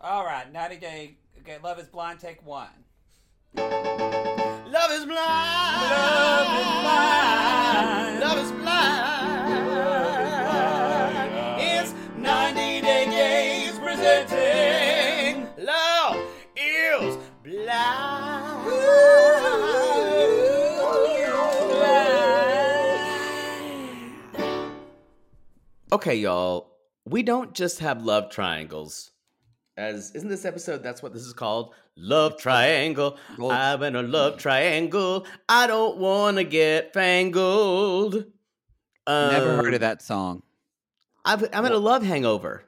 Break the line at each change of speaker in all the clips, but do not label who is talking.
All right, 90 Day okay, Love is Blind, take one.
Love is blind. Love is blind. Love is blind. It's 90 Day Gays presenting Love is blind. Okay, y'all. We don't just have love triangles. As isn't this episode? That's what this is called. Love triangle. I'm in a love triangle. I don't want to get fangled. Um,
Never heard of that song.
I've, I'm in a love hangover.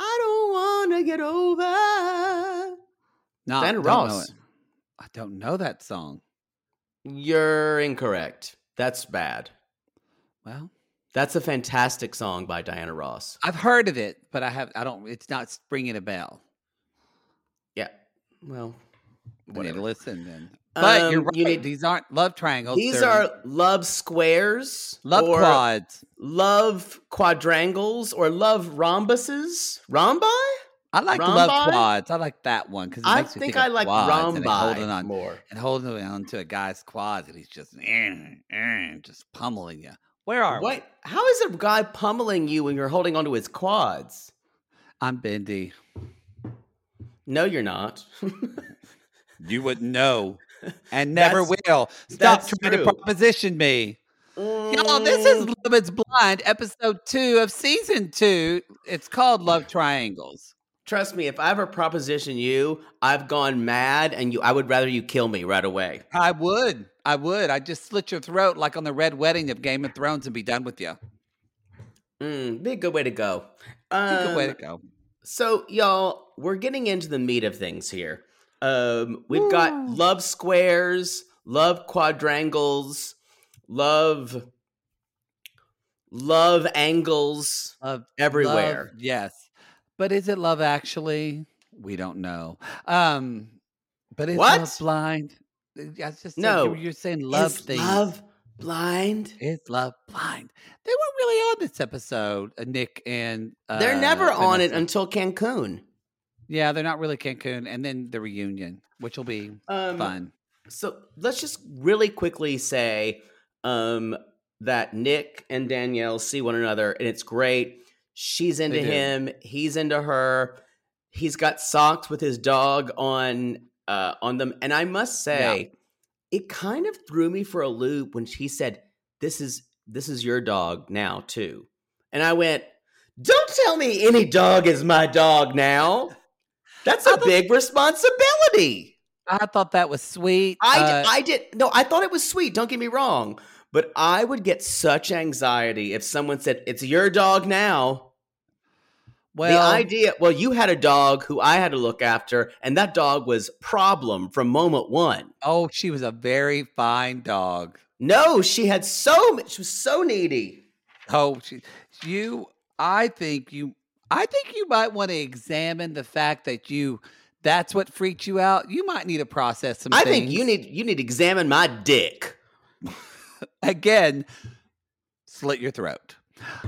I don't want to get over.
No,
Diana
don't know
Ross.
it. I don't know that song.
You're incorrect. That's bad.
Well,
That's a fantastic song by Diana Ross.
I've heard of it, but I have. I don't. It's not ringing a bell.
Yeah. Well, whatever.
to listen then. But you're
Um,
right.
you need-
These aren't love triangles.
These
they're
love squares,
love
or
quads.
love quadrangles, or love rhombuses. Rhombi?
I like love
rhombi?
quads. I like that one because
I think
think
I like rhombi
holding on
more.
and holding on to a guy's quads, and he's just eh, eh, just pummeling you. Where are we?
What? How is a guy pummeling you when you're holding onto his quads?
I'm bendy.
No, you're not.
You wouldn't know, and never
That's-
will. Stop trying
true.
to proposition me. Y'all, this is
Mm,
Love Is Blind, episode two of season two. It's called Love Triangles.
Trust me, if I ever proposition you, I've gone mad, and you. I would rather you kill me right away.
I would. I would. I'd just slit your throat like on the Red Wedding of Game of Thrones and be done with you.
Mm, be a good way to go. Um,
It's good way to go.
So, y'all, we're getting into the meat of things here. Um, we've got love squares, love quadrangles, love, love angles
Love
everywhere.
love, yes. But is it love actually? We don't know. Um, but is
What?
love blind? I just
No.
you, you're saying love
Is
things.
love blind?
is love blind. They weren't really on this episode, uh, Nick and uh,
They're never on it until Cancun.
Yeah, they're not really Cancun, and then the reunion, which will be
Um,
fun.
So let's just really quickly say um, that Nick and Danielle see one another, and it's great. She's into him. He's into her. He's got socks with his dog on uh, on them, and I must say, it kind of threw me for a loop when she said, "This is this is your dog now too," and I went, "Don't tell me any dog is my dog now. That's a big responsibility."
I thought that was sweet.
I,
uh,
I did no, I thought it was sweet. Don't get me wrong, but I would get such anxiety if someone said it's your dog now.
Well,
the idea, well, you had a dog who I had to look after, and that dog was problem from moment one.
oh, she was a very fine dog.
No, she had so much. She was so needy.
Oh, she, you. I think you. I think you might want to examine the fact that you. That's what freaked you out. You might need to process some.
I think you need you need to examine my dick.
again. Slit your throat.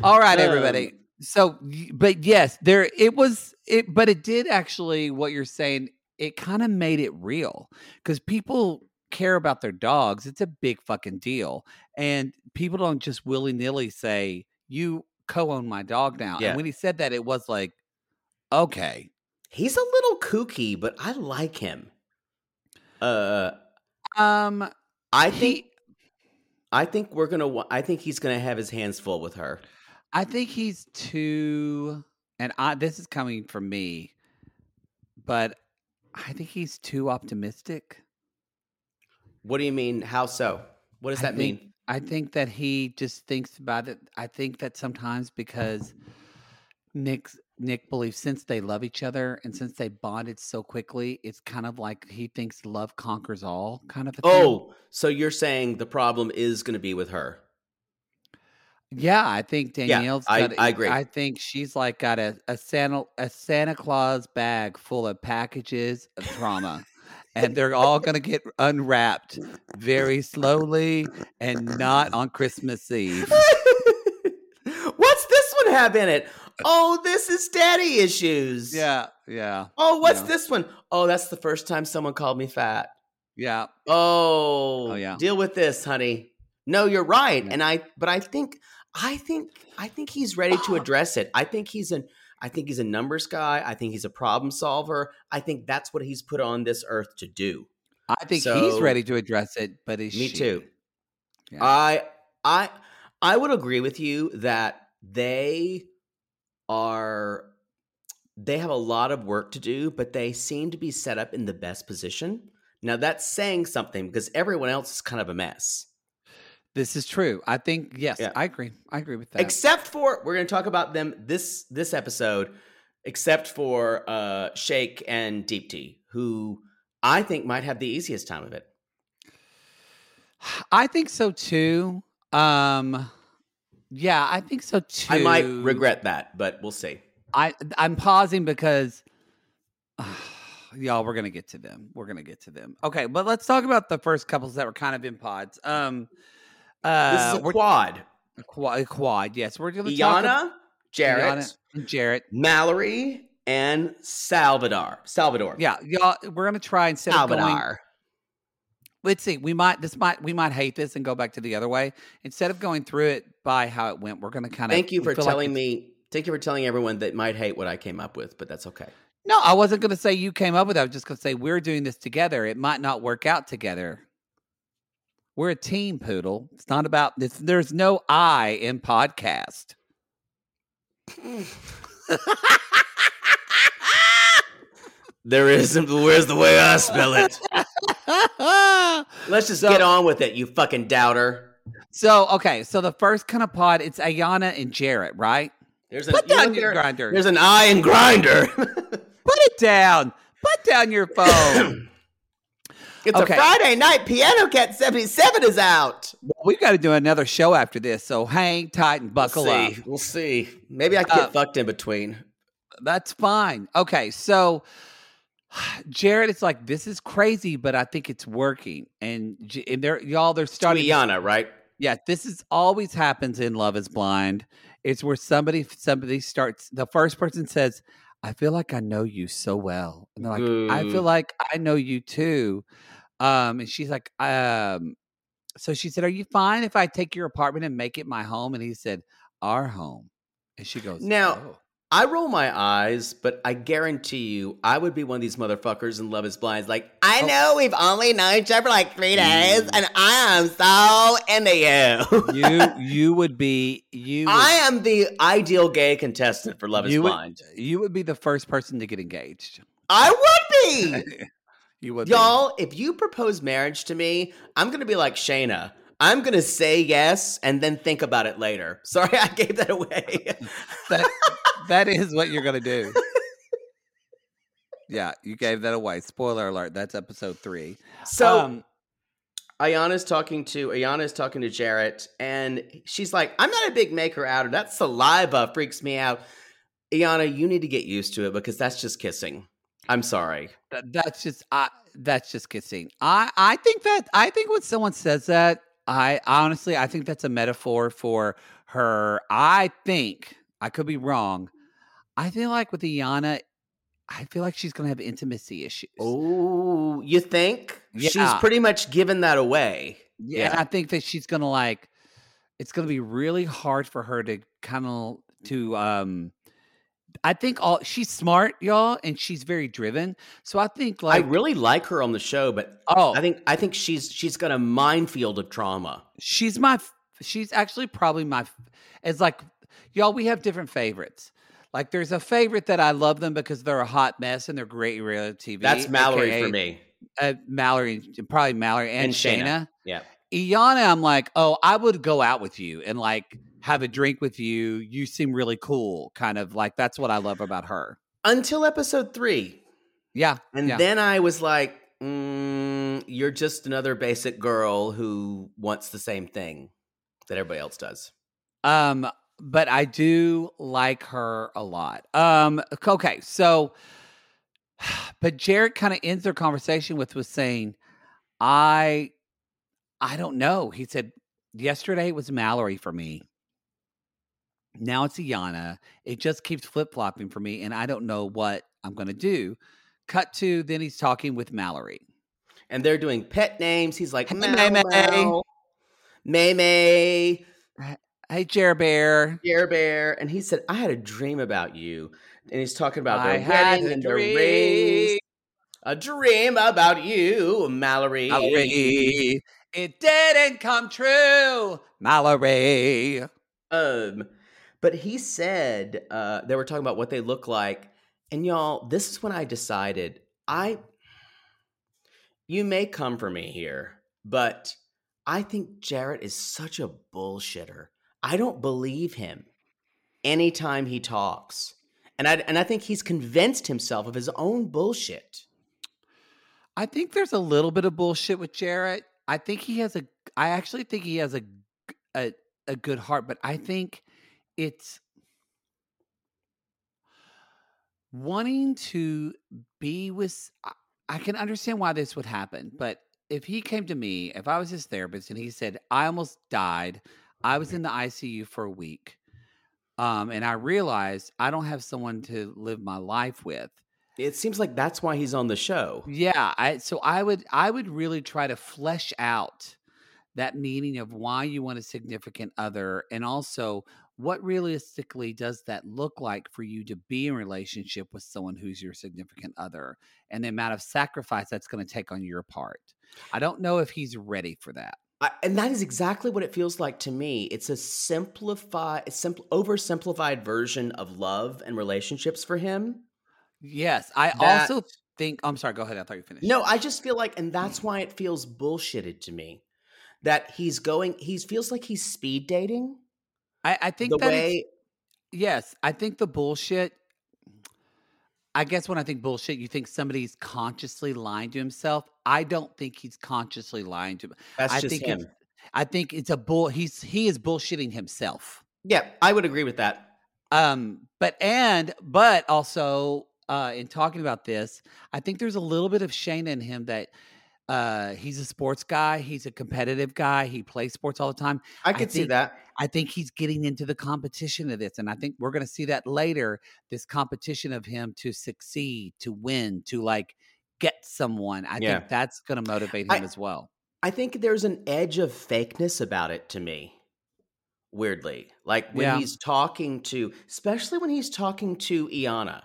All right, everybody.
Um,
So, but yes, there it was. It, but it did actually. What you're saying, it kind of made it real because people care about their dogs. It's a big fucking deal, and people don't just willy nilly say you co-own my dog now.
Yeah.
And when he said that, it was like, okay.
He's a little kooky, but I like him. Uh,
Um,
I
he-
think I think we're gonna. I think he's gonna have his hands full with her.
I think he's too, and I this is coming from me, but I think he's too optimistic.
What do you mean? How so? What does
I
that
think-
mean?
I think that he just thinks about it. I think that sometimes because Nick's Nick believes since they love each other and since they bonded so quickly, it's kind of like he thinks love conquers all, kind of a thing.
Oh, so you're saying the problem is going to be with her?
Yeah, I think Danielle's.
I-
got,
I agree.
I think she's like got a, a Santa a Santa Claus bag full of packages of trauma, and they're all gonna get unwrapped very slowly and not on Christmas Eve.
What's this one have in it? Oh, this is daddy issues.
Yeah, yeah,
Oh, what's
Yeah.
this one? Oh, that's the first time someone called me fat.
yeah.
Oh, oh
yeah.
Deal with this, honey. No, you're right.
Yeah.
And I but I think I think I think he's ready to address it. I think he's an I think he's a numbers guy. I think he's a problem solver. I think that's what he's put on this earth to do.
I think he's ready to address it, but is
Me
she?
too.
Yeah.
I I I would agree with you that they are they have a lot of work to do, but they seem to be set up in the best position. Now that's saying something because everyone else is kind of a mess.
This is true. I think yes,
Yeah.
I agree. I agree with that.
Except for we're going to talk about them this this episode except for uh Shake and Deepti who I think might have the easiest time of it.
I think so too. Um, yeah, I think so too.
I might regret that, but we'll see.
I I'm pausing because y'all we're gonna get to them. We're gonna get to them. Okay, but let's talk about the first couples that were kind of in pods. Um, uh,
This is a quad.
a quad. a quad. Yes, we're gonna talk
Iyanna,
Jarrette, Iyanna Jarrette.
Mallory, and Salvador. Salvador.
Yeah, y'all. We're gonna try instead of going.
Salvador.
Let's see. We might. This might. We might hate this and go back to the other way instead of going through it by how it went. We're gonna kind of.
Thank you for telling me. Thank you for telling everyone that might hate what I came up with, but that's okay.
No, I wasn't going to say you came up with it. I was just going to say we're doing this together. It might not work out together. We're a team, Poodle. It's not about this. There's no I in podcast.
There isn't. Where's the way I spell it? Let's just
So-
get on with it, you fucking doubter.
so, okay. So the first kind of pod, it's Iyanna and Jarrette, right?
There's an
Put down your grinder.
There's an I in grinder.
Put it down. Put down your phone.
It's
Okay.
a Friday night. Piano Cat 77 is out.
We've got to do another show after this. So hang tight and buckle
we'll
up.
We'll see. Maybe I can get
Uh,
fucked in between.
That's fine. Okay, so Jarrette is like, this is crazy, but I think it's working. And, and they're y'all, they're starting. to-
Iyanna, right?
Yeah, this is always happens in Love Is Blind. It's where somebody somebody starts. The first person says, "I feel like I know you so well," and they're like, "I feel like I know you too." Um, and she's like, um, so she said, "Are you fine if I take your apartment and make it my home?" And he said, "Our home." And she goes,
Now-
"Oh."
I roll my eyes, but I guarantee you, I would be one of these motherfuckers in Love Is Blind. Like, I
Oh.
know we've only known each other for like three days,
Mm.
and I am so into you.
you you would be you. Would,
I am the ideal gay contestant for Love Is
would,
Blind.
you would be the first person to get engaged.
I would be.
You would, be.
Y'all, if you propose marriage to me, I'm going to be like Shaina. I'm going to say yes and then think about it later. Sorry, I gave that away.
that that is what you're gonna do. Yeah, you gave that away. Spoiler alert. That's episode three.
so,
um,
Iyanna's talking to Iyanna's talking to Jarrette, and she's like, "I'm not a big maker outer. That saliva freaks me out." Iyanna, you need to get used to it because that's just kissing. I'm sorry.
th- that's just I. That's just kissing. I I think that I think when someone says that, I honestly I think that's a metaphor for her. I think I could be wrong. I feel like with Iyanna, I feel like she's gonna have intimacy issues.
Oh, you think she's pretty much given that away?
Yeah, and I think that she's gonna like. It's gonna be really hard for her to kind of to um I think all she's smart, y'all, and she's very driven. So I think like
I really like her on the show, but
oh
I think I think she's she's got a minefield of trauma.
she's my she's actually probably my it's like y'all we have different favorites. Like there's a favorite that I love them because they're a hot mess and they're great reality TV.
That's Mallory
aka,
for me.
Uh, Mallory, probably Mallory and,
And Shaina.
Shaina.
Yeah.
Iyanna, I'm like, oh, I would go out with you and like have a drink with you. You seem really cool, kind of like that's what I love about her.
Until episode three.
Yeah,
And
yeah.
then I was like, mm, you're just another basic girl who wants the same thing that everybody else does.
Um, but I do like her a lot. Um, okay, so but Jarrette kind of ends their conversation with was saying, I I don't know. He said, yesterday it was Mallory for me. Now it's Iyanna. It just keeps flip flopping for me, and I don't know what I'm gonna do. Cut to then he's talking with Mallory.
And they're doing pet names. He's like,
Hey, May May.
May May,
Hey, Jarrette Bear.
Bear Bear. And he said, I had a dream about you. And he's talking about
I
their
had
wedding
a
and their
dream.
A dream about you, Mallory.
Mallory. It didn't come true, Mallory.
Um, but he said uh, they were talking about what they look like, and y'all, this is when I decided I. You may come for me here, but I think Jarrette is such a bullshitter. I don't believe him anytime he talks, and I and I think he's convinced himself of his own bullshit.
I think there's a little bit of bullshit with Jarrette. I think he has a. I actually think he has a a, a good heart, but I think it's wanting to be with. I- can understand why this would happen, but if he came to me, if I was his therapist, and he said, "I almost died. I was in the ICU for a week." Um, and I realized I don't have someone to live my life with.
It seems like that's why he's on the show.
Yeah, I so I would I would really try to flesh out that meaning of why you want a significant other and also what realistically does that look like for you to be in relationship with someone who's your significant other and the amount of sacrifice that's going to take on your part. I don't know if he's ready for that.
I, and that is exactly what it feels like to me. It's a simplified, simple, oversimplified version of love and relationships for him.
Yes, I
That-
also think I'm sorry, go ahead. I thought you finished.
No, I just feel like, and that's mm. why it feels bullshitted to me that he's going. He feels like he's speed dating
I, I think
the
that
way.
Yes, I think the bullshit. I guess when I think bullshit, you think somebody's consciously lying to himself. I don't think he's consciously lying to. Him.
That's
I
just
think
him.
it's. I think it's a bull. He's he is bullshitting himself.
Yeah, I would agree with that.
Um, but and but also uh, in talking about this, I think there's a little bit of Shayne in him that uh, he's a sports guy. He's a competitive guy. He plays sports all the time.
I
I
could see that.
I think he's getting into the competition of this. And I think we're going to see that later this competition of him to succeed, to win, to like get someone. I
Yeah.
think that's going to motivate
I-
him as well.
I think there's an edge of fakeness about it to me. Weirdly, like when
Yeah.
he's talking to, especially when he's talking to Iyanna.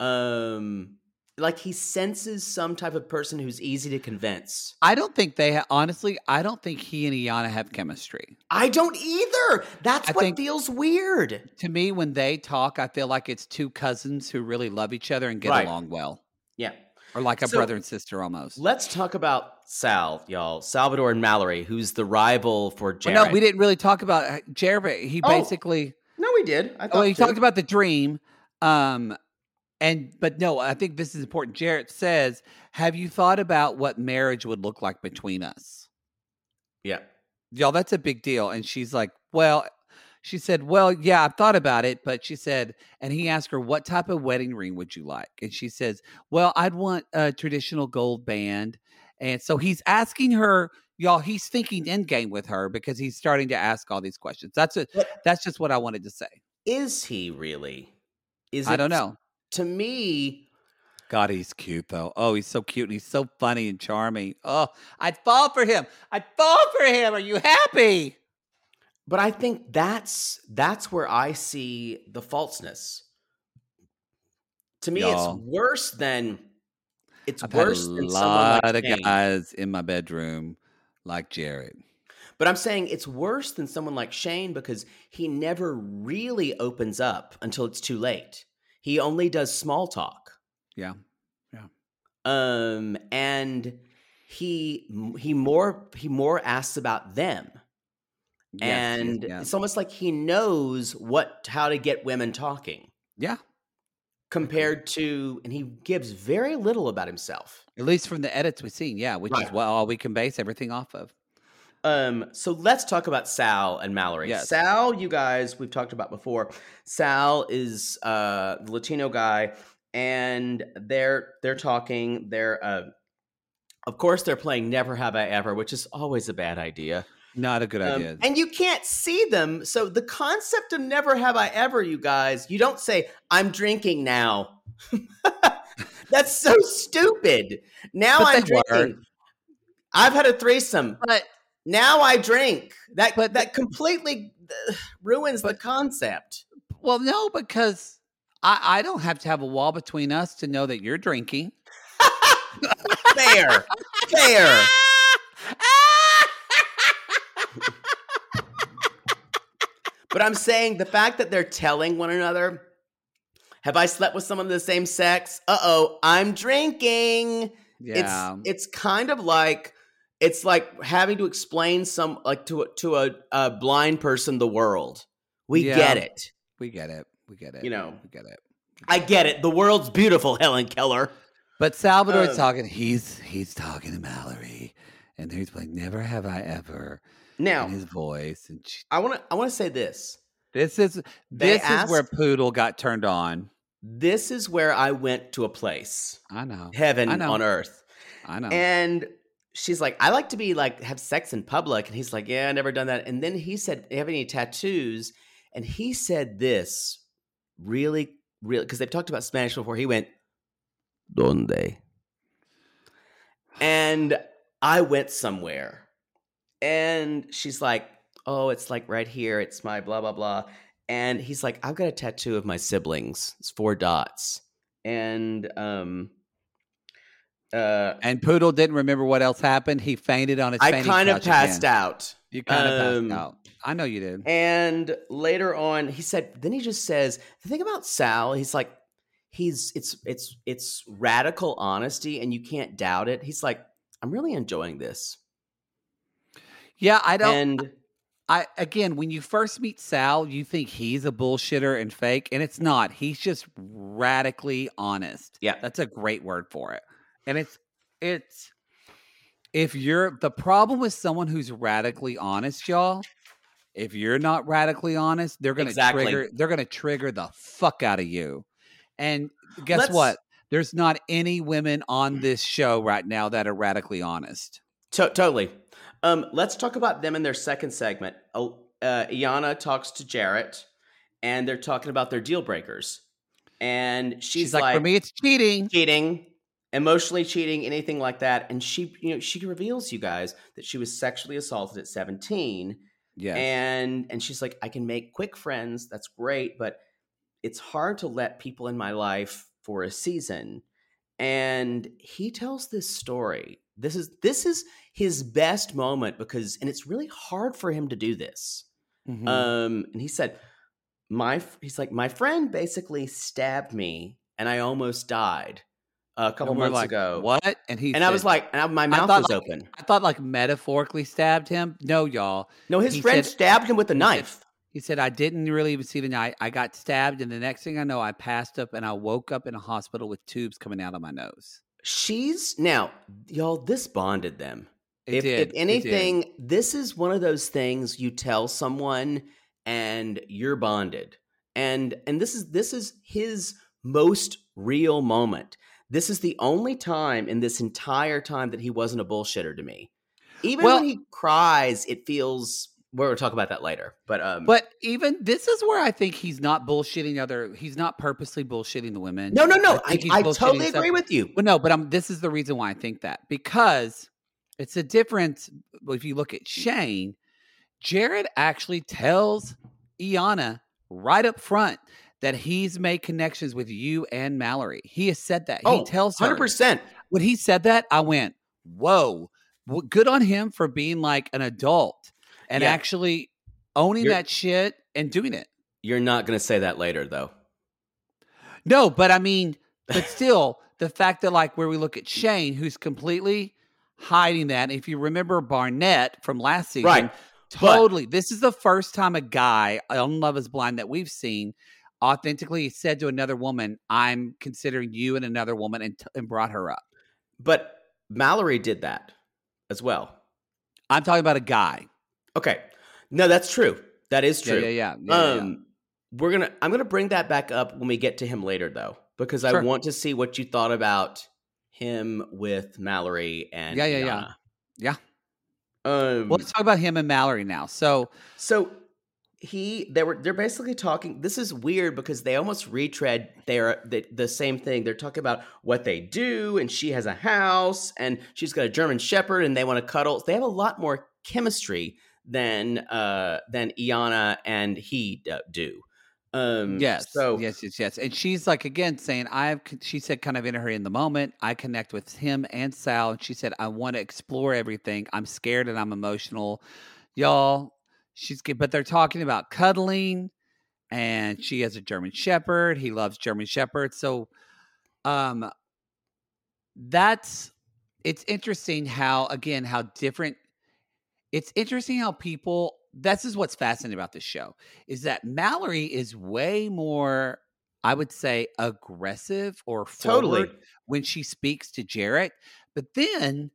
Um, like he senses some type of person who's easy to convince.
I don't think they ha- honestly, I don't think he and Iyanna have chemistry.
I don't either. That's
I
what feels weird.
To me, when they talk, I feel like it's two cousins who really love each other and get
Right.
along well,
Yeah.
or like a
So-
brother and sister almost.
Let's talk about Sal, y'all. Salvador and Mallory, who's the rival for
Well,
Jarrette.
no, we didn't really talk about uh, Jarrette. He
Oh,
basically.
No, we did. I thought
Oh, he
so.
talked about the dream. Um, and but no, I think this is important. Jarrette says, "Have you thought about what marriage would look like between us?"
Yeah.
Y'all, that's a big deal. And she's like, "Well," she said, "Well, yeah, I've thought about it." But she said, and he asked her, "What type of wedding ring would you like?" And she says, "Well, I'd want a traditional gold band." And so he's asking her, y'all. He's thinking end game with her because he's starting to ask all these questions. That's a,
But-
that's just what I wanted to say.
Is he really? Is
I
it-
don't know.
To me,
God, he's cute though. Oh, he's so cute and he's so funny and charming. Oh, I'd fall for him. I'd fall for him. Are you happy?
but I think that's that's where I see the falseness. To me,
Y'all.
it's worse than it's
I've
worse
had a
than
lot
like
of
Shayne.
guys in my bedroom like Jarrette.
But I'm saying it's worse than someone like Shayne because he never really opens up until it's too late. He only does small talk.
Yeah. Yeah.
Um and he he more he more asks about them.
Yes, yes,
and it's almost like he knows what how to get women talking
yeah.
compared to and he gives very little about himself.
At least from the edits we've seen, yeah, which is
Right.
what all we can base everything off of.
Um, so let's talk about Sal and Mallory.
Yes.
Sal, you guys, we've talked about before. Sal is uh the Latino guy, and they're they're talking. They're uh, of course they're playing Never Have I Ever, which is always a bad idea.
Not a good
Um,
idea.
and you can't see them. So the concept of Never Have I Ever, you guys, you don't say I'm drinking now. That's so stupid. Now
But
I'm
they were.
drinking. I've had a threesome.
but
Now I drink. That
But
that completely uh, ruins the concept.
well, no, because I, I don't have to have a wall between us to know that you're drinking.
Fair, fair. But I'm saying the fact that they're telling one another, "Have I slept with someone of the same sex?" Uh oh, I'm drinking.
Yeah.
It's it's kind of like it's like having to explain some like to a, to a, a blind person the world. We
Yeah.
get it.
we get it. We get it.
You know.
we get it.
I get it. The world's beautiful, Helen Keller.
But Salvador's
Uh,
talking. He's he's talking to Mallory, and he's like, "Never have I ever."
Now,
in his voice, and she,
I want to I want to say this.
this is this is where Poodle got turned on.
This is where I went to a place,
I know,
heaven
I know.
on earth.
I know.
And she's like, I like to be like have sex in public. And he's like, Yeah, I never done that. And then he said, Do you have any tattoos? And he said this really, really because they've talked about Spanish before. He went, Donde? And I went somewhere. And she's like, Oh, it's like right here. It's my blah, blah, blah. And he's like, I've got a tattoo of my siblings. It's four dots. And um uh
And Poodle didn't remember what else happened. He fainted on his.
I kind of passed
again.
out.
You kind of
Um,
passed out. I know you did.
And later on, he said, then he just says, the thing about Sal, he's like, he's it's it's it's radical honesty and you can't doubt it. He's like, I'm really enjoying this.
Yeah, I don't.
And
I again, when you first meet Sal, you think he's a bullshitter and fake, and it's not. He's just radically honest.
Yeah.
that's a great word for it. And it's it's if you're the problem with someone who's radically honest, y'all. If you're not radically honest, they're gonna
Exactly.
trigger. They're gonna trigger the fuck out of you. And guess
Let's-
what? There's not any women on this show right now that are radically honest.
to- totally. Um, let's talk about them in their second segment. Uh, Iyanna talks to Jarrette, and they're talking about their deal breakers. And she's,
She's, like, for me, it's cheating.
cheating, emotionally cheating, anything like that. And she, you know, she reveals you guys that she was sexually assaulted at 17.
Yes.
And and she's like, I can make quick friends. That's great, but it's hard to let people in my life for a season. And he tells this story. This is this is his best moment because and it's really hard for him to do this.
Mhm.
Um, and he said, "My," he's like, "My friend basically stabbed me, and I almost died a couple months
like,
ago."
What? And he
And I was like, and my mouth was
like-
open.
I thought like metaphorically stabbed him. No, y'all.
No, his
he
friend
said-
stabbed him with a
said-
knife.
He said I didn't really even see the night. I got stabbed, and the next thing I know, I passed up and I woke up in a hospital with tubes coming out of my nose.
She's now, y'all. This bonded them.
It
if,
did.
if
It did.
anything, this is one of those things you tell someone and you're bonded. And and this is this is his most real moment. This is the only time in this entire time that he wasn't a bullshitter to me. Even
Well-
when he cries, it feels. We're gonna talk about that later. But um,
But even this is where I think he's not bullshitting other. He's not purposely bullshitting the women.
no, no, no. I, I
bullshitting
totally agree with you.
Well, no, but I'm, this is the reason why I think that because it's a difference. If you look at Shayne, Jarrette actually tells Iyanna right up front that he's made connections with you and Mallory. He has said that.
Oh,
he tells her.
100%.
When he said that, I went, "Whoa, well, good on him for being like an adult and
Yeah.
actually owning
You're-
that shit and doing it."
You're not going to say that later, though.
No, but I mean, but still, the fact that like where we look at Shayne, who's completely hiding that. If you remember Barnett from last season,
Right. But-
totally. this is the first time a guy on Love Is Blind that we've seen authentically said to another woman, "I'm considering you and another woman," and, t- and brought her up.
But Mallory did that as well.
I'm talking about a guy.
Okay. No, that's true. That is true.
Yeah, yeah, yeah. yeah, yeah.
um, we're gonna. I'm gonna bring that back up when we get to him later, though, because I want to see what you thought about him with Mallory and
Yeah, yeah, yeah. Yeah.
Um,
Well, let's talk about him and Mallory now. So,
so he they were they're basically talking. This is weird because they almost retread their the, the same thing. They're talking about what they do, and she has a house, and she's got a German Shepherd, and they want to cuddle. They have a lot more chemistry than uh than Iyanna and he do. Um,
yes,
So
yes, yes, yes. And she's like again saying, "I've." She said, kind of in her in the moment. I connect with him and Sal, and she said, "I want to explore everything. I'm scared and I'm emotional, y'all." She's good, but they're talking about cuddling, and she has a German Shepherd. He loves German Shepherds, so um, that's it's interesting how again how different. It's interesting how people. This is what's fascinating about this show is that Mallory is way more, I would say, aggressive or
Totally.
when she speaks to Jarrette. But then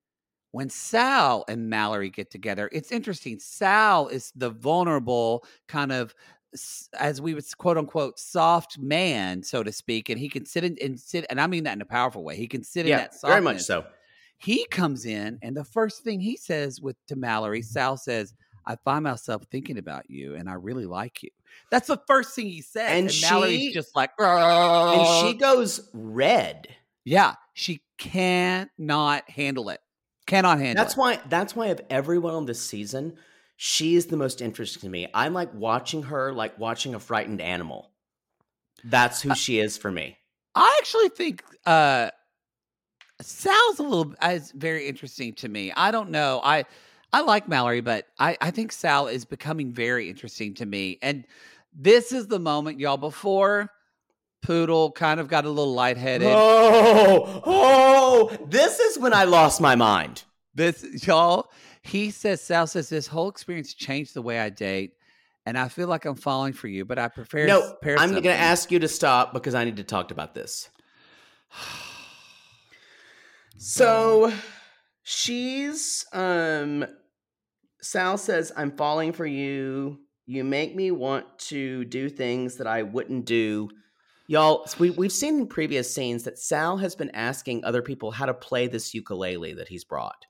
when Sal and Mallory get together, it's interesting. Sal is the vulnerable kind of as we would quote unquote soft man, so to speak, and he can sit in and sit, and I mean that in a powerful way. He can sit in
yeah,
that
very much so.
He comes in, and the first thing he says with to Mallory, Sal says, "I find myself thinking about you, and I really like you." That's the first thing he says,
And
and, Mallory's just like,
And
"Uh."
she goes red.
yeah, she cannot handle it. Cannot handle
That's
it.
why. That's why of everyone on this season, she is the most interesting to me. I'm like watching her, like watching a frightened animal. That's
Uh
who she is for me.
I actually think uh Sal's a little is very interesting to me. I don't know. I I like Mallory, but I I think Sal is becoming very interesting to me. And this is the moment, y'all, before Poodle kind of got a little lightheaded.
Oh, oh! This is when I lost my mind.
This y'all, he says Sal says this whole experience changed the way I date. And I feel like I'm falling for you, but I prefer.
No,
pair
I'm going to ask you to stop because I need to talk about this. So she's um Sal says I'm falling for you. You make me want to do things that I wouldn't do. Y'all, we we've seen in previous scenes that Sal has been asking other people how to play this ukulele that he's brought.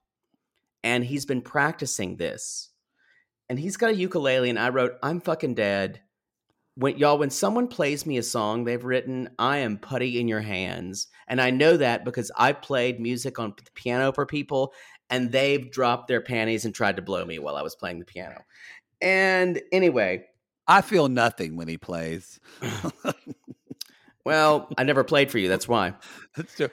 And he's been practicing this. And he's got a ukulele and I wrote I'm fucking dead. When y'all when someone plays me a song they've written, I am putty in your hands. And I know that because I played music on the piano for people and they've dropped their panties and tried to blow me while I was playing the piano. And anyway,
I feel nothing when he plays.
well, I never played for you, that's why.
That's true.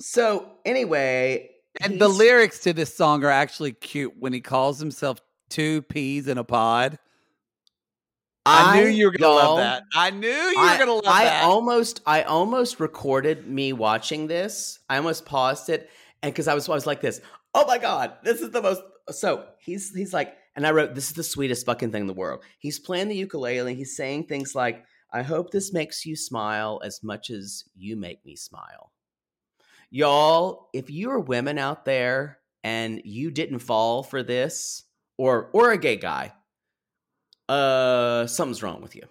So anyway,
And the lyrics to this song are actually cute when he calls himself two peas in a pod. I, knew you were gonna love that. I knew you
I,
were gonna love
I
that.
almost I almost recorded me watching this. I almost paused it and because I was I was like this, oh my god, this is the most so he's he's like and I wrote this is the sweetest fucking thing in the world. He's playing the ukulele, he's saying things like, I hope this makes you smile as much as you make me smile. Y'all, if you are women out there and you didn't fall for this, or or a gay guy, uh something's wrong with you.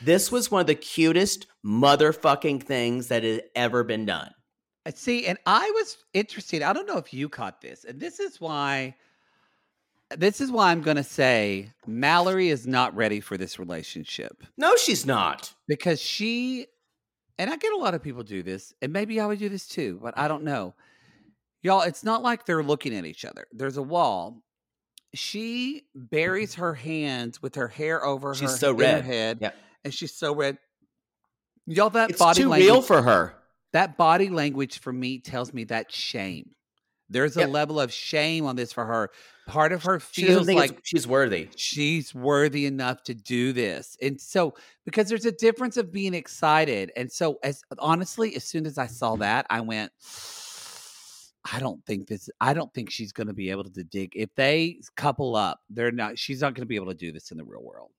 This was one of the cutest motherfucking things that had ever been done.
I See, and I was interested. I don't know if you caught this, and this is why. This is why I'm going to say Mallory is not ready for this relationship
No, she's not.
because she, and I get a lot of people do this, and maybe I would do this too, but I don't know. Y'all, it's not like they're looking at each other. There's a wall. she buries her hands with her hair over her.
She's
her,
so
in her
red.
head,
Yeah.
and she's so red. Y'all, that
It's
body
too
language,
real for her.
that body language for me tells me that shame. There's a
Yep.
level of shame on this for her. Part of her feels like
she's worthy.
she's worthy enough to do this. And so because there's a difference of being excited. And so as honestly, as soon as I saw that, I went I don't think this I don't think she's going to be able to dig if they couple up. They're not she's not going to be able to do this in the real world.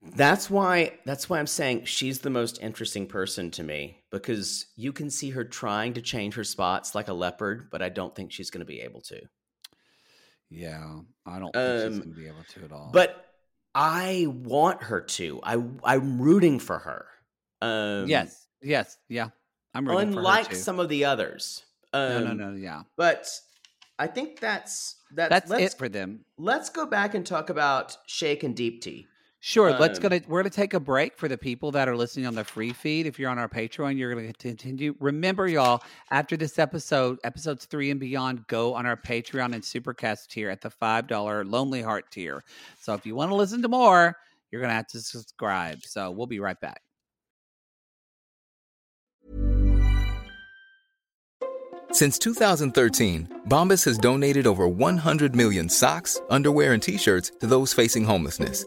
That's why that's why I'm saying she's the most interesting person to me because you can see her trying to change her spots like a leopard, but I don't think she's going to be able to.
Yeah, I don't think she's
Um,
going to be able to at all.
But I want her to. I I'm rooting for her. Um,
yes, yes, yeah. I'm rooting for her
unlike some of the others. Um,
no, no, no, yeah.
But I think that's that's
That's it for them.
Let's go back and talk about Shake and Deepti.
Sure. let's
Um,
gonna we're gonna take a break for the people that are listening on the free feed. If you're on our Patreon, you're gonna continue. Remember, y'all, after this episode, episodes three and beyond, go on our Patreon and Supercast tier at the five dollar Lonely Heart tier. So if you want to listen to more, you're gonna have to subscribe. So we'll be right back.
Since 2013, Bombas has donated over 100 million socks, underwear, and t shirts to those facing homelessness.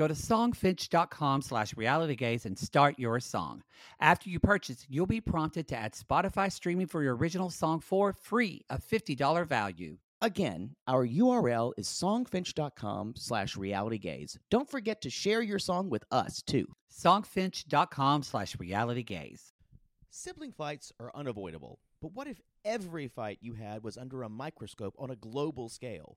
Go to songfinch.com slash realitygaze and start your song. After you purchase, you'll be prompted to add Spotify streaming for your original song for free, a $50 value.
Again, our URL is songfinch.com slash realitygaze. Don't forget to share your song with us, too.
Songfinch.com slash realitygaze.
Sibling fights are unavoidable, but what if every fight you had was under a microscope on a global scale?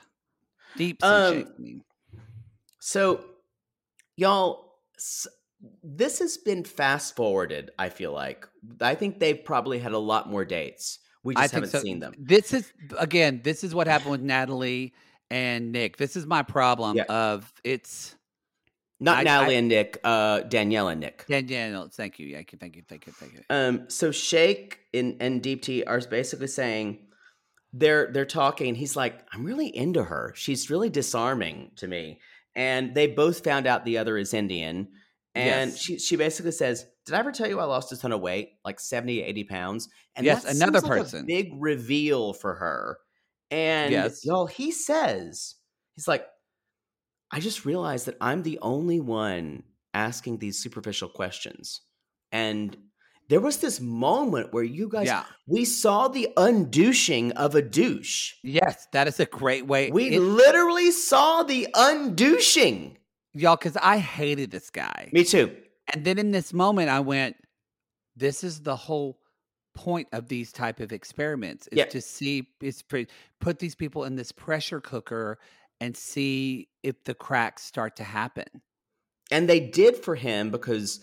Deeps and
Um,
shakes.
So, y'all, this has been fast forwarded. I feel like I think they've probably had a lot more dates. We
I
just
think
haven't
so.
seen them.
This is again, this is what happened with Natalie and Nick. This is my problem
Yeah.
of it's
Not
I-
Natalie
I-
and Nick, uh, Danielle and Nick.
Danielle. Thank you. Thank you. Thank you. Thank you. Thank you.
Um, so Shake and, and Deepti are basically saying they're they're talking. He's like, I'm really into her. She's really disarming to me. And they both found out the other is Indian. And
Yes.
she she basically says, Did I ever tell you I lost a ton of weight, like 70, 80 pounds? And
Yes, another
seems like a
person.
big reveal for her. And
Yes.
y'all, he says, he's like, I just realized that I'm the only one asking these superficial questions. And there was this moment where you guys,
Yeah.
we saw the undouching of a douche.
Yes, that is a great way.
We
It-
literally saw the undouching.
y'all, because I hated this guy.
Me too.
And then in this moment, I went, "This is the whole point of these type of experiments is
Yeah.
to see is put these people in this pressure cooker and see if the cracks start to happen."
And they did for him because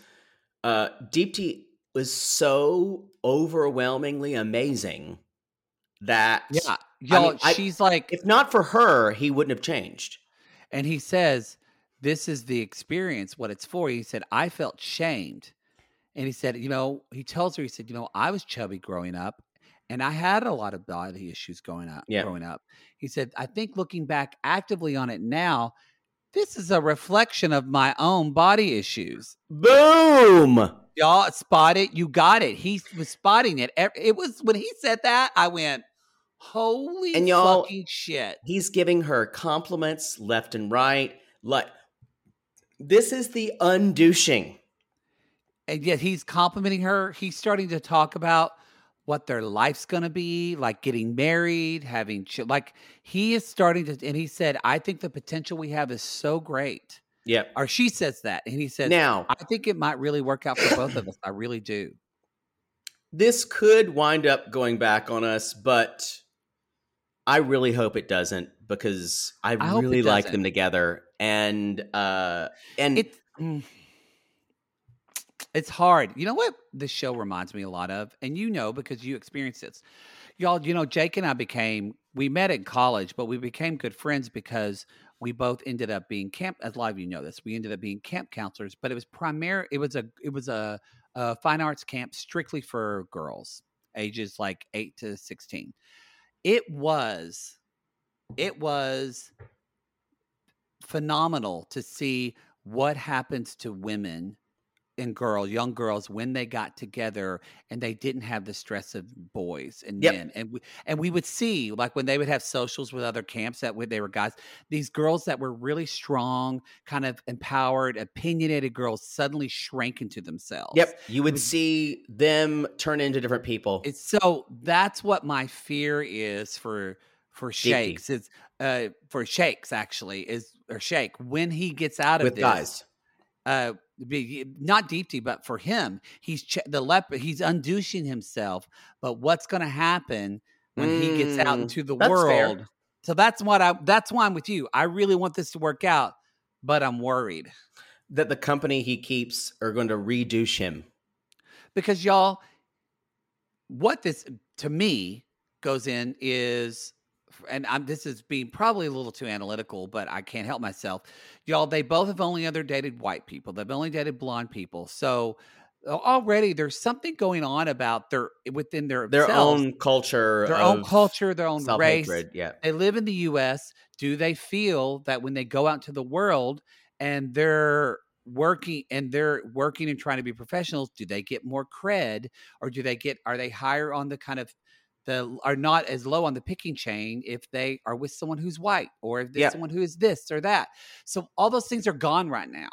uh, Deepti was so overwhelmingly amazing that
Yeah, y'all.
mean, I-
she's like,
if not for her, he wouldn't have changed.
and he says, "This is the experience. What it's for." He said, "I felt shamed," and he said, "You know," he tells her, he said, "You know, I was chubby growing up." And I had a lot of body issues going up.
Yeah.
Growing up, he said, "I think looking back actively on it now, this is a reflection of my own body issues."
Boom!
Y'all spot it. You got it. He was spotting it. It was when he said that, I went, "Holy
And y'all-
fucking shit!"
He's giving her compliments left and right. Like, this is the undouching.
and yet he's complimenting her. He's starting to talk about what their life's going to be, like getting married, having ch- like he is starting to. And he said, "I think the potential we have is so great."
Yep.
Or she says that, and he says,
Now,
"I think it might really work out for both of us. I really do."
this could wind up going back on us, but I really hope it doesn't because I,
I
really like them together. And uh and
It's mm, it's hard. You know what this show reminds me a lot of, and you know because you experienced this, y'all. You know, Jake and I became we met in college, but we became good friends because we both ended up being camp. As a lot of you know this, we ended up being camp counselors, but it was primary. It was a it was a, a fine arts camp strictly for girls, ages like eight to sixteen. It was, it was phenomenal to see what happens to women and girls, young girls, when they got together and they didn't have the stress of boys and
Yep.
men. And we, and we would see like when they would have socials with other camps that would they were guys, these girls that were really strong, kind of empowered, opinionated girls suddenly shrank into themselves.
yep, you would see them turn into different people.
It's so that's what my fear is for for shakes is uh for shakes actually is or shake when he gets out of
with
this,
guys.
uh not Deepti but for him he's ch- the leper. he's undouching himself but what's going to happen when he gets out
Mm,
into the
that's fair.
world so that's what i that's why i'm with you i really want this to work out but i'm worried
That the company he keeps are going to redouche him.
because y'all what this to me goes in is and I'm this is being probably a little too analytical, but I can't help myself. Y'all, they both have only other dated white people. They've only dated blonde people. So already there's something going on about their within their
their own culture,
their own culture, their own race.
Yeah.
They live in the U.S. Do they feel that when they go out to the world and they're working and they're working and trying to be professionals, do they get more cred, or do they get are they higher on the kind of the are not as low on the picking chain if they are with someone who's white or if there's
Yeah.
someone who is this or that. So all those things are gone right now.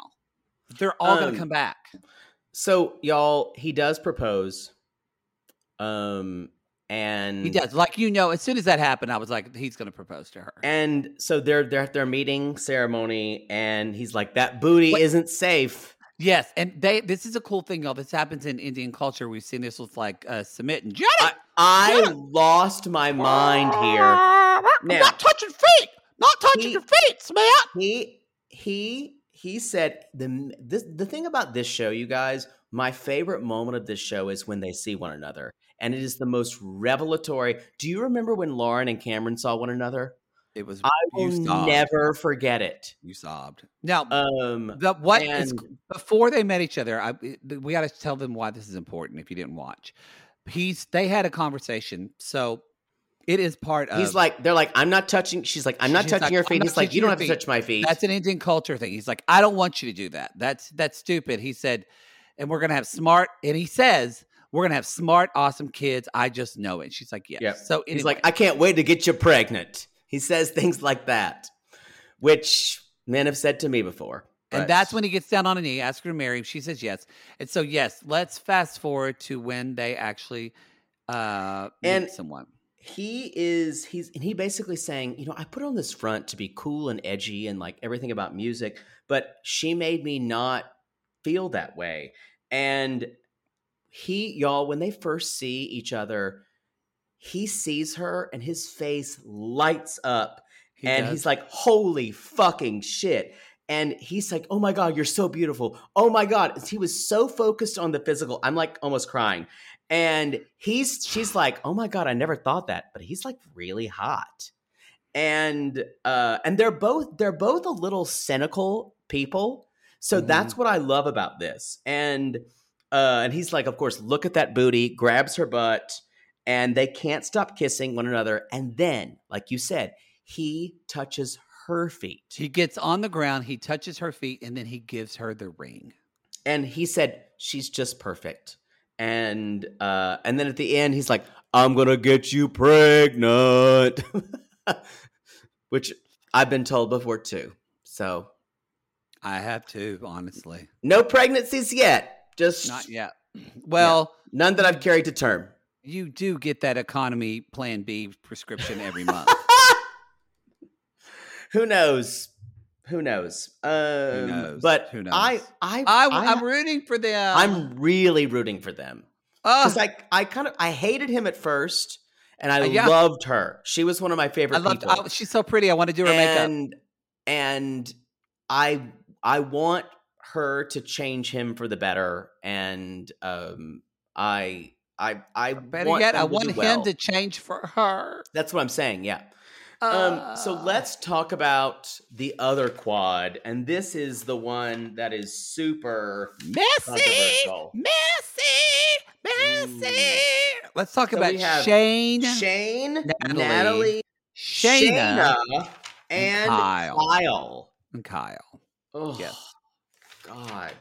They're all going
Um,
to come back.
So y'all, he does propose. Um and
He does. Like you know, as soon as that happened, I was like, he's going to propose to her.
And so they're they're at their meeting ceremony, and he's like, "That booty isn't safe."
Yes, and they. This is a cool thing, y'all. This happens in Indian culture. We've seen this with like uh, Sumit and Jenny.
I, I lost my mind here. Now,
not touching feet. Not touching
He-
your feet, Smith.
he he he said the this the thing about this show, you guys. My favorite moment of this show is when they see one another, and it is the most revelatory. Do you remember when Lauren and Cameron saw one another?
It was.
I
you
will
sobbed.
never forget it.
You sobbed. Now,
Um,
the what is
and-
before they met each other? I, we got to tell them why this is important. If you didn't watch, he's they had a conversation, so it is part of.
he's like, they're like, I'm not touching. She's like, I'm not touching
like,
your feet.
not
He's like, you don't
your
have to touch my feet.
That's an Indian culture thing. He's like, I don't want you to do that. That's that's stupid. He said, and we're gonna have smart. And he says, we're gonna have smart, awesome kids. I just know it. She's like, yes.
Yep.
So
He's like, I can't wait to get you pregnant. He says things like that, which men have said to me before.
And
but-
that's when he gets down on a knee, asks her to marry him. She says yes. And so yes, let's fast forward to when they actually uh meet
And-
someone.
he is he's and he basically saying, you know, I put on this front to be cool and edgy and like everything about music, but she made me not feel that way. And he, y'all, when they first see each other, he sees her and his face lights up
He
and
does.
he's like, "Holy fucking shit!" And he's like, "Oh my god, you're so beautiful! Oh my god!" He was so focused on the physical. I'm like almost crying. And he's, she's like, "Oh my god, I never thought that," but he's like really hot. And uh, and they're both they're both a little cynical people. So
Mhm.
that's what I love about this. And uh, and he's like, of course, look at that booty, grabs her butt, and they can't stop kissing one another. And then, like you said, he touches her feet.
He gets on the ground, he touches her feet, and then he gives her the ring.
and he said, She's just perfect. And uh and then at the end he's like, I'm gonna get you pregnant. Which I've been told before too. So
I have to, honestly.
no pregnancies yet. Just
Not yet. Well,
none that I've carried to term.
you do get that economy plan B prescription every month.
Who knows? Who knows? Um,
knows?
But
Who
I,
knows?
I,
I,
I,
I'm rooting for them.
I'm really rooting for them
Oh,
because I, I kind of, I hated him at first, and I
Uh, yeah.
loved her. She was one of my favorite
I loved.
people.
I, she's so pretty. I want to do her makeup.
and and I, I want her to change him for the better, and um, I, I, I
Better
want
yet, I want him
well.
to change for her.
That's what I'm saying. Yeah. Um, so
Uh,
let's talk about the other quad, and this is the one that is super
Messy, messy, messy. Let's talk
So
about Shayne,
Shayne,
Natalie,
Natalie,
Shaina,
Shaina, and
Kyle.
Kyle.
and Kyle.
Oh,
Yes.
God.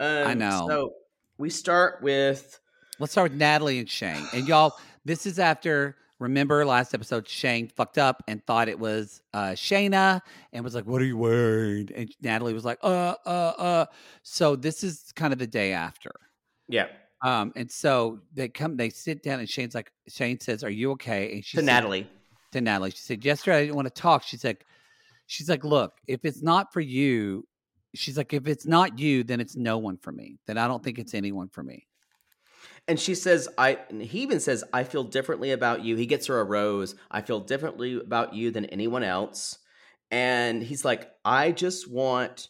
Um,
know.
So we start with
Let's start with Natalie and Shayne. And y'all, this is after. Remember last episode, Shayne fucked up and thought it was uh, Shaina and was like, "What are you wearing?" And Natalie was like, "Uh, uh, uh." So this is kind of the day after.
yeah
Um, and so they come, they sit down, and Shayne's like, Shayne says, "Are you okay?" And she
to
said-
Natalie.
to Natalie. She said, Yesterday I didn't want to talk. She's like, She's like, Look, if it's not for you, she's like, if it's not you, then it's no one for me. Then I don't think it's anyone for me.
And she says, I and he even says, I feel differently about you. He gets her a rose. I feel differently about you than anyone else. And he's like, I just want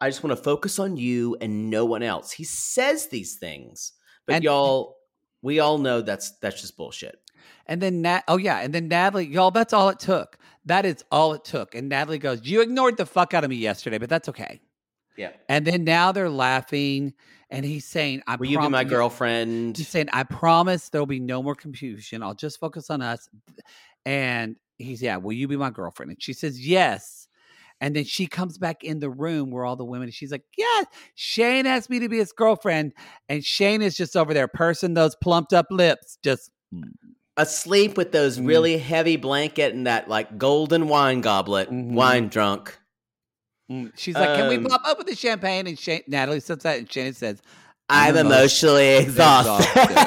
I just want to focus on you and no one else. He says these things. But
And-
y'all We all know that's that's just bullshit.
And then Nat, oh yeah, and then Natalie, y'all, that's all it took. That is all it took. And Natalie goes, "You ignored the fuck out of me yesterday, but that's okay."
Yeah.
And then now they're laughing, and he's saying, "I
Will you be my girlfriend?
He's saying, "I promise there will be no more confusion. I'll just focus on us." And he's, "Yeah, will you be my girlfriend?" And she says, "Yes." And then she comes back in the room where all the women, she's like, Yes, Shayne asked me to be his girlfriend. And Shayne is just over there pursing those plumped up lips, just
Asleep with those
Mm.
really heavy blanket and that like golden wine goblet,
Mhm.
wine drunk.
Mm, She's like, "Can we
Um,
pop up with the champagne?" And Shayne, Natalie says that, and Shayne says,
I'm emotionally exhausted.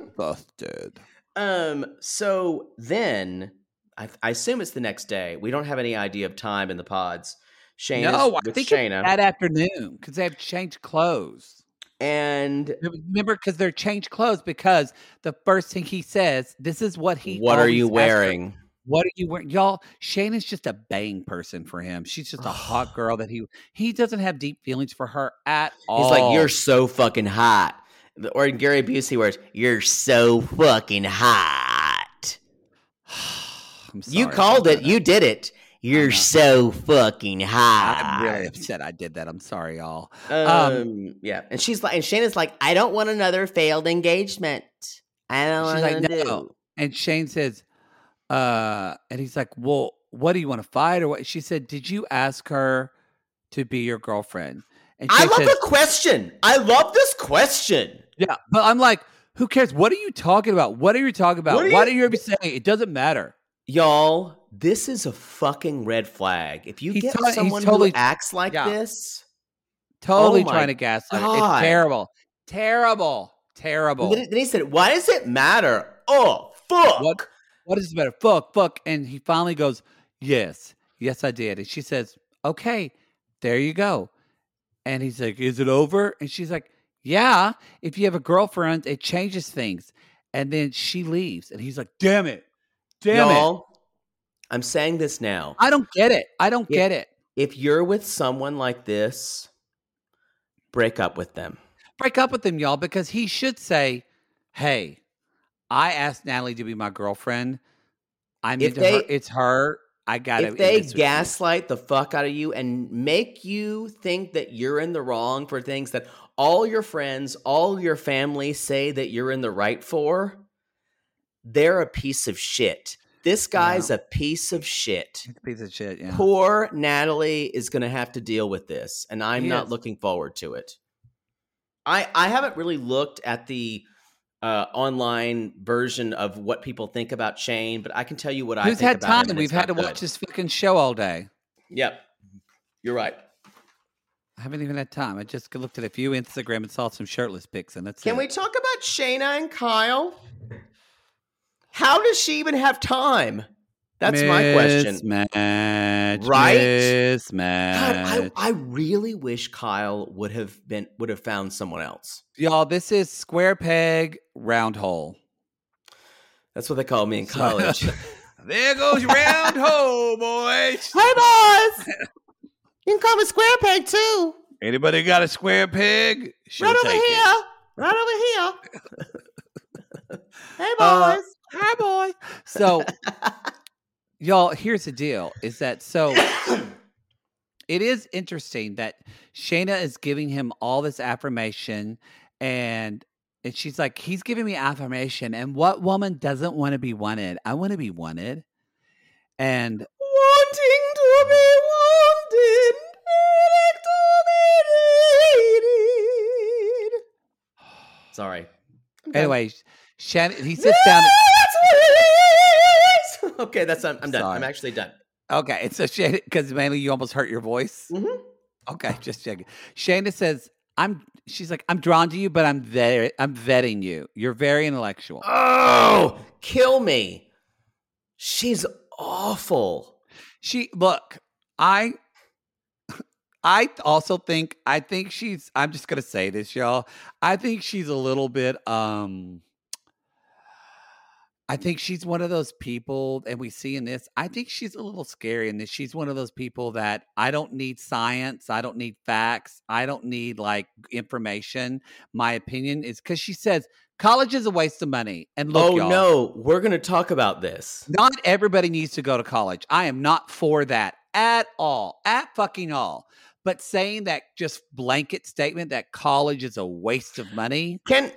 Exhausted.
um. So then, I, I assume it's the next day. We don't have any idea of time in the pods. Shayne
no, I think
Shaina,
it's that afternoon because they have changed clothes.
and
Remember, because they're changed clothes because the first thing he says, "This is what he."
what are you wearing?
What are you wearing, y'all? Shayne is just a bang person for him. She's just a hot girl that he he doesn't have deep feelings for her at all.
He's like, "You're so fucking hot." Or in Gary Busey words, "You're so fucking hot."
I'm
You called it.
that.
You did it. You're so fucking hot.
I'm really upset I did that. I'm sorry, y'all.
Um, yeah, and she's like, and Shaina's like, I don't want another failed engagement. I don't
She's
want
like, no.
do.
And Shayne says, uh, and he's like, well, what do you want to fight or what? She said, did you ask her to be your girlfriend? And
I love
says,
the question. I love this question.
yeah, but I'm like, who cares? What are you talking about? What are you talking about?
What are
Why
you-
do you ever saying it? doesn't matter.
Y'all, this is a fucking red flag. If you
He's
get
he's
someone
totally-
who acts like
yeah.
this,
Totally
Oh
trying to gaslight.
God.
It's terrible. Terrible. Terrible.
then then he said, "Why does it matter?" Oh, fuck.
What what is better? Fuck, fuck. And he finally goes, Yes, yes, I did. And she says, Okay, there you go. And he's like, Is it over? And she's like, Yeah, if you have a girlfriend, it changes things. And then she leaves. And he's like, Damn it. Damn it.
Y'all, I'm saying this now.
I don't get it. I don't
Yeah.
get it.
If you're with someone like this, break up with them.
Break up with them, y'all, because he should say, Hey, I asked Natalie to be my girlfriend. I'm
If
into her. It's her. I gotta
if they gaslight the fuck out of you and make you think that you're in the wrong for things that all your friends, all your family say that you're in the right for, they're a piece of shit. This guy's a piece of shit.
A piece of shit, yeah.
Poor Natalie is going to have to deal with this, and I'm
He
not
is.
looking forward to it. I I haven't really looked at the uh, online version of what people think about Shayne, but I can tell you what I
Who's had time?
and
We've had to
not
watch this fucking show all day.
Yep, you're right.
I haven't even had time. I just looked at a few Instagram and saw some shirtless pics, and that's
Can
it.
we talk about Shaina and Kyle? How does she even have time? That's my question.
Mismatch,
Right?
Mismatch.
God, I, I really wish Kyle would have been would have found someone else.
Y'all, this is square peg, round hole.
That's what they called me in college.
There goes your round hole, boys.
hey boys, you can call me Square Peg too.
Anybody got a square peg? She'll
right over
take it.
here, right over here. hey boys,
Uh, Hi, boy. So, y'all, here's the deal: is that so? it is interesting that Shaina is giving him all this affirmation, and and she's like, he's giving me affirmation, and what woman doesn't want to be wanted? I want to be wanted, and
wanting to be wanted, needing to be needed. Sorry. I'm
anyway, Shannon he sits down.
okay, that's I'm, I'm done.
Sorry.
I'm actually done.
Okay, and so Shaina, because mainly you almost hurt your voice.
Mhm.
Okay, just checking. Shaina says, "I'm." She's like, "I'm drawn to you, but I'm vet- I'm vetting you. You're very intellectual."
Oh, kill me. She's awful.
She look. I. I also think I think she's. I'm just gonna say this, y'all. I think she's a little bit. Um. I think she's one of those people, and we see in this, I think she's a little scary in this. She's one of those people that I don't need science. I don't need facts. I don't need like information. My opinion is because she says college is a waste of money. And look,
oh no, we're gonna talk about this.
not everybody needs to go to college. I am not for that at all, at fucking all. But saying that just blanket statement that college is a waste of money,
Can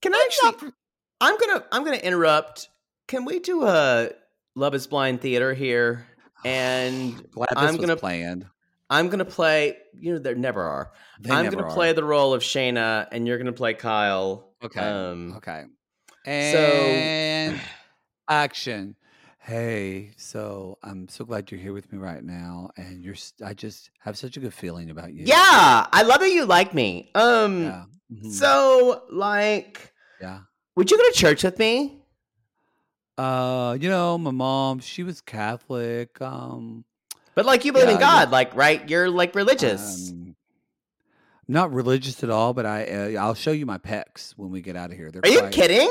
can I actually? I'm gonna I'm gonna interrupt. Can we do a Love Is Blind theater here? And
glad this
I'm
was
gonna
planned.
I'm gonna play. You know, there never are.
They
I'm
never
gonna
are.
play the role of Shaina, and you're gonna play Kyle.
Okay.
Um,
okay.
So
action. Hey, so I'm so glad you're here with me right now, and you're. I just have such a good feeling about you.
yeah, I love that you like me. Um,
Yeah. mhm,
so like,
yeah.
would you go to church with me?
Uh, you know, my mom, she was Catholic. Um,
But like, you believe in
Yeah, yeah.
God, like, right? You're like religious.
um, not religious at all, but I, uh, I'll show you my pecs when we get out of here. They're
Are you kidding?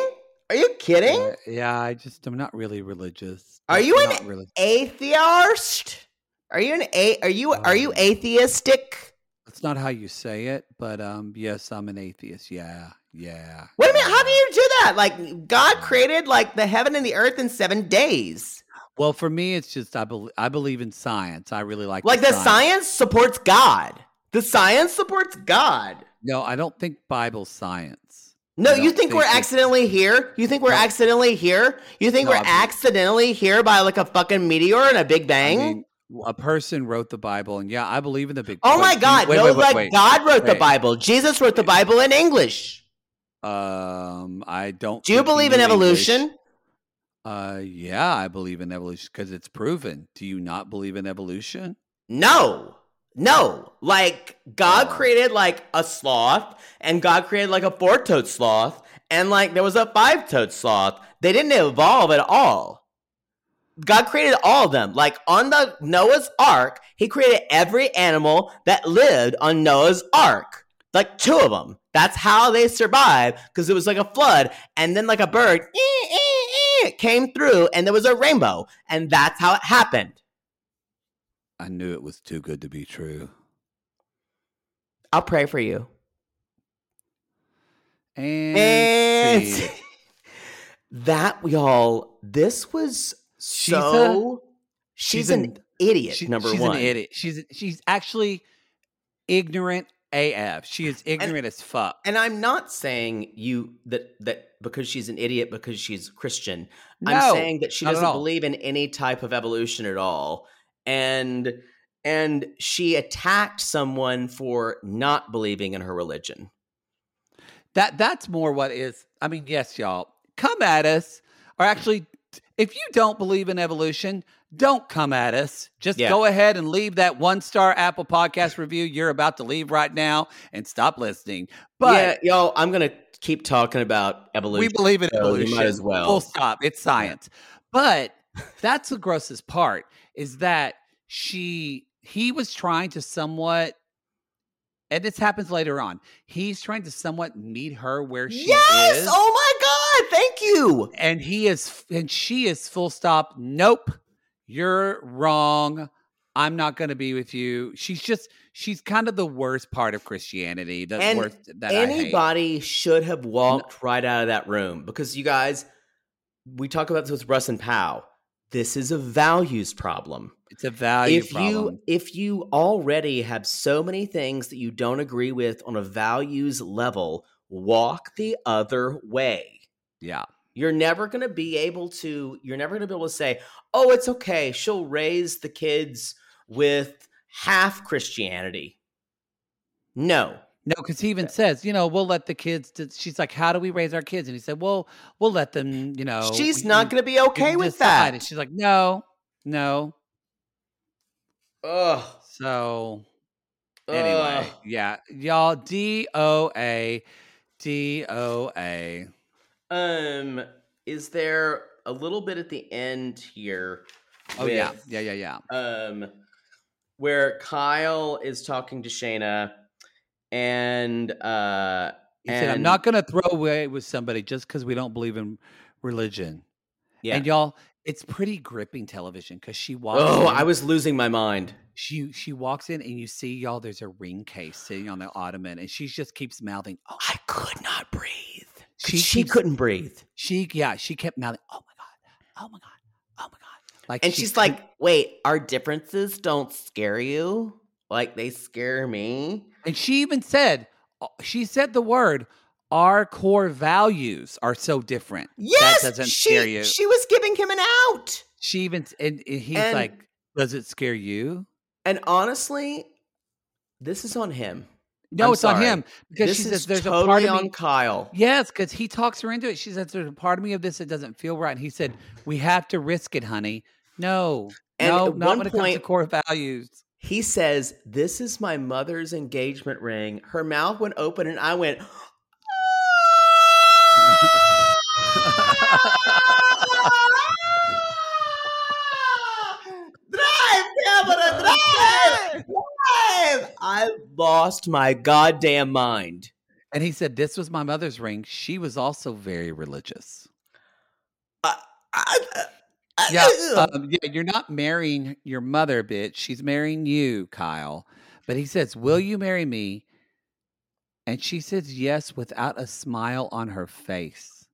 Are you kidding?
Uh, yeah, I just, I'm not really religious.
Are you an
really?
atheist? Are you an a? Are you are you
Um,
atheistic?
That's not how you say it, but um, yes, I'm an atheist. Yeah, yeah.
Wait a minute, how do you do that? Like God created like the heaven and the earth in seven days.
Well, for me, it's just I believe I believe in science. I really like
Like the science supports God. The science supports God.
No, I don't think Bible science.
No, you
don't
think, we're accidentally here? You think we're
No.
accidentally here? You think
No,
we're
I
accidentally here by like a fucking meteor and a big
I
bang?
mean, a person wrote the Bible, and yeah, I believe in the big.
oh my God!
Wait,
no,
wait, wait,
like
wait.
God wrote the Bible. Jesus wrote the Bible in English.
Um, I don't.
Do you believe in
English.
evolution?
Uh, yeah, I believe in evolution because it's proven. Do you not believe in evolution?
No. No. Like God
Oh.
created like a sloth and God created like a four-toed sloth and like there was a five-toed sloth. They didn't evolve at all. God created all of them. Like on the Noah's Ark, he created every animal that lived on Noah's Ark. Like two of them. That's how they survived because it was like a flood and then like a bird eh, eh, eh, came through and there was a rainbow and that's how it happened.
I knew it was too good to be true.
I'll pray for you.
And,
And
see.
that y'all, this was
She's a-
so. She's,
she's
an,
an-
idiot.
She-
number
she's
one.
an idiot. She's she's actually ignorant AF. She is ignorant as fuck.
And I'm not saying you that that because she's an idiot because she's Christian.
No,
I'm saying that she doesn't believe in any type of evolution at all. And and she attacked someone for not believing in her religion.
That that's more what is. I mean, yes, y'all, come at us. Or actually, if you don't believe in evolution, don't come at us. Just
Yeah.
go ahead and leave that one star Apple Podcast review you're about to leave right now and stop listening. But
yeah, y'all, I'm gonna keep talking about evolution.
we believe in
so
evolution.
might as well.
Full stop. It's science. But that's the grossest part is that she he was trying to somewhat and this happens later on. He's trying to somewhat meet her where she
yes!
is.
Oh my god! Thank you.
and he is and she is full stop nope you're wrong i'm not going to be with you she's just she's kind of the worst part of christianity the
And
worst that.
Anybody should have walked right out of that room because you guys, we talk about this with Russ and Pow. This is a values problem.
it's a value
if
problem
you if you already have so many things that you don't agree with on a values level, walk the other way.
Yeah
You're never going to be able to you're never going to be able to say, "Oh, it's okay. She'll raise the kids with half Christianity." No.
no because he even says you know we'll let the kids d- she's like how do we raise our kids and he said well we'll let them you know
She's not going to be okay with
decide."
that.
and she's like no no
Ugh.
so anyway
Ugh.
yeah y'all d-o-a d-o-a
Um, is there a little bit at the end here?
Oh yeah,
with,
yeah, yeah, yeah.
Um, where Kyle is talking to Shaina, and uh,
He said, "I'm not going to throw away with somebody just because we don't believe in religion."
Yeah.
And y'all, it's pretty gripping television because she walks.
oh,
in,
I was losing my mind.
She she walks in and you see y'all. There's a ring case sitting on the ottoman, and she just keeps mouthing. Oh,
I could not breathe.
She
She,
keeps-
couldn't breathe.
she yeah. She kept mouthing. Oh my god. Oh my god. Oh my god. Like
And
she
she's like, wait, our differences don't scare you? Like they scare me?
and she even said, uh, she said the word. Our core values are so different.
Yes,
that doesn't
she,
scare you.
she was giving him an out.
She even and, and he's
And-
like, "Does it scare you?"
And honestly, this is on him.
No,
I'm
it's on him because
this
she says there's
totally
a part of
on
me.
Kyle.
Yes, because he talks her into it. She says there's a part of me of this that doesn't feel right. And he said, "We have to risk it, honey." No,
And
no, not
one
when it comes to
point-
core values.
He says, This is my mother's engagement ring. Her mouth went open, and I went, ah! Drive, camera, drive! Drive! I lost my goddamn mind.
And he said, "This was my mother's ring. She was also very religious."
I, I,
Yeah, um, yeah. You're not marrying your mother, bitch. She's marrying you, Kyle. But he says, "Will you marry me?" And she says yes without a smile on her face.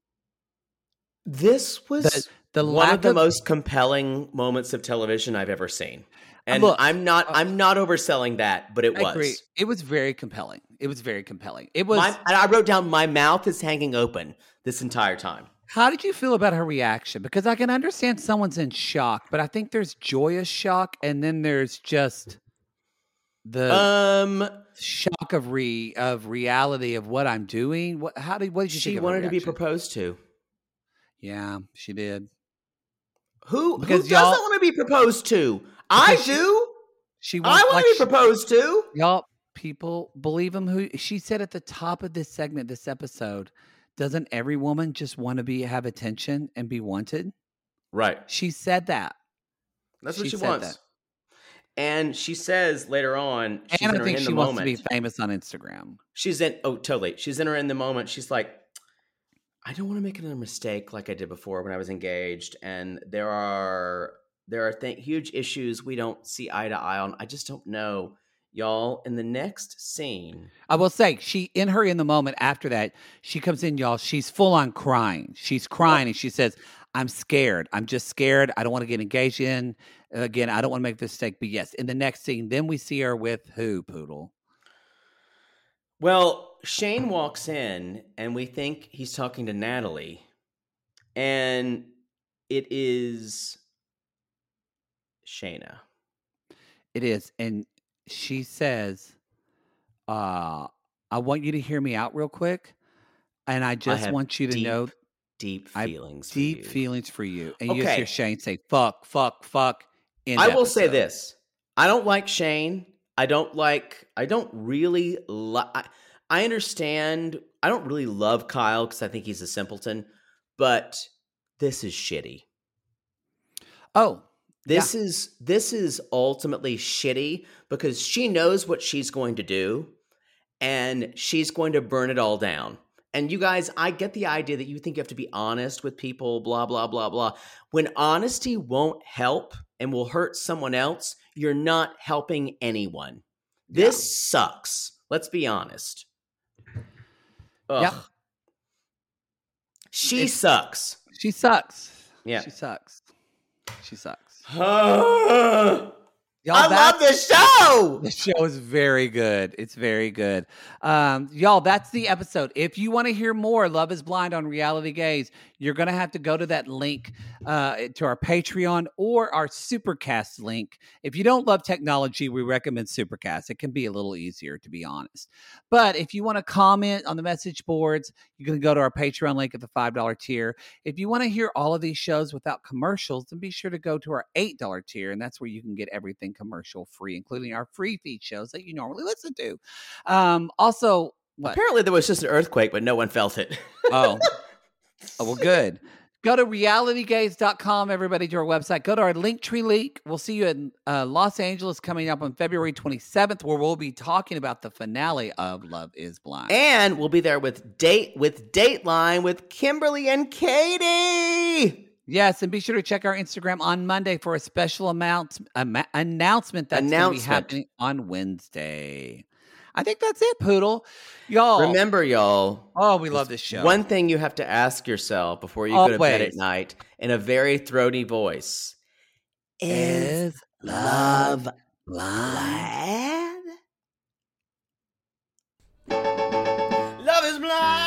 this was
The, the
one of the most compelling moments of television I've ever seen. And
look,
I'm not
uh,
I'm not overselling that, but it
I
was.
agree. It was very compelling. It was very compelling. It was.
My, I wrote down my mouth is hanging open this entire time.
How did you feel about her reaction? Because I can understand someone's in shock, but I think there's joyous shock, and then there's just the
Um
shock of re of reality of what I'm doing. What? How did? What did you
she wanted to be proposed to.
Yeah, she did.
Who
Because
who doesn't want to be proposed to? I
she-
do.
She
I
wants
want
like
to be
she-
proposed to.
y'all people believe him. Who she said at the top of this segment, this episode. Doesn't every woman just want to be have attention and be wanted?
Right.
She said that.
That's what
She
she, wants.
that.
And she says later on, she's
and I think
in
she wants
moment.
to be famous on Instagram.
She's in oh totally. She's in her in the moment. She's like, I don't want to make another mistake like I did before when I was engaged. And there are there are th- huge issues we don't see eye to eye on. I just don't know, y'all. In the next scene,
I will say she in her in the moment after that, she comes in, y'all. She's full on crying. She's crying and she says, I'm scared. I'm just scared. I don't want to get engaged in. Again, I don't want to make this mistake. But yes, in the next scene, then we see her with who, Poodle?
well, Shayne walks in and we think he's talking to Natalie, and it is Shaina.
It is. And she says, uh, I want you to hear me out real quick. And I just
have
want you to
deep
know
Deep
I-
feelings. for
deep
you.
feelings for you. And you just hear Shayne say, fuck, fuck, fuck. End
I will say this: I don't like Shayne. I don't like. I don't really. Li- I, I understand. I don't really love Kyle because I think he's a simpleton. But this is shitty.
Oh,
This is this is ultimately shitty because she knows what she's going to do, and she's going to burn it all down. And you guys, I get the idea that you think you have to be honest with people, blah blah blah blah. When honesty won't help and will hurt someone else, you're not helping anyone. This sucks. Let's be honest. Ugh.
Yep.
She
It's-
sucks.
she sucks.
Yeah.
She sucks. She sucks.
I
Y'all,
I
love
this show.
The show is very good. It's very good. Um, y'all, that's the episode. If you want to hear more Love is Blind on Reality Gays, you're going to have to go to that link uh, to our Patreon or our Supercast link. If you don't love technology, we recommend Supercast. It can be a little easier, to be honest. But if you want to comment on the message boards, you can go to our Patreon link at the $5 tier. If you want to hear all of these shows without commercials, then be sure to go to our $8 tier, and that's where you can get everything commercial free, including our free feed shows that you normally listen to. Um, also, what?
Apparently, there was just an earthquake, but no one felt it.
Oh. oh, well, good. Go to realitygaze.com, everybody, to our website. Go to our Linktree link. We'll see you in uh, Los Angeles coming up on February 27th, where we'll be talking about the finale of Love is Blind.
and we'll be there with date with Dateline with Kimberly and Katie.
Yes, and be sure to check our Instagram on Monday for a special amount ama- announcement that's going to be happening on Wednesday. I think that's it, Poodle. Y'all.
Remember, y'all.
Oh, we love this show.
One thing you have to ask yourself before you go to bed at night in a very throaty voice
is
love
blind?
Love is blind.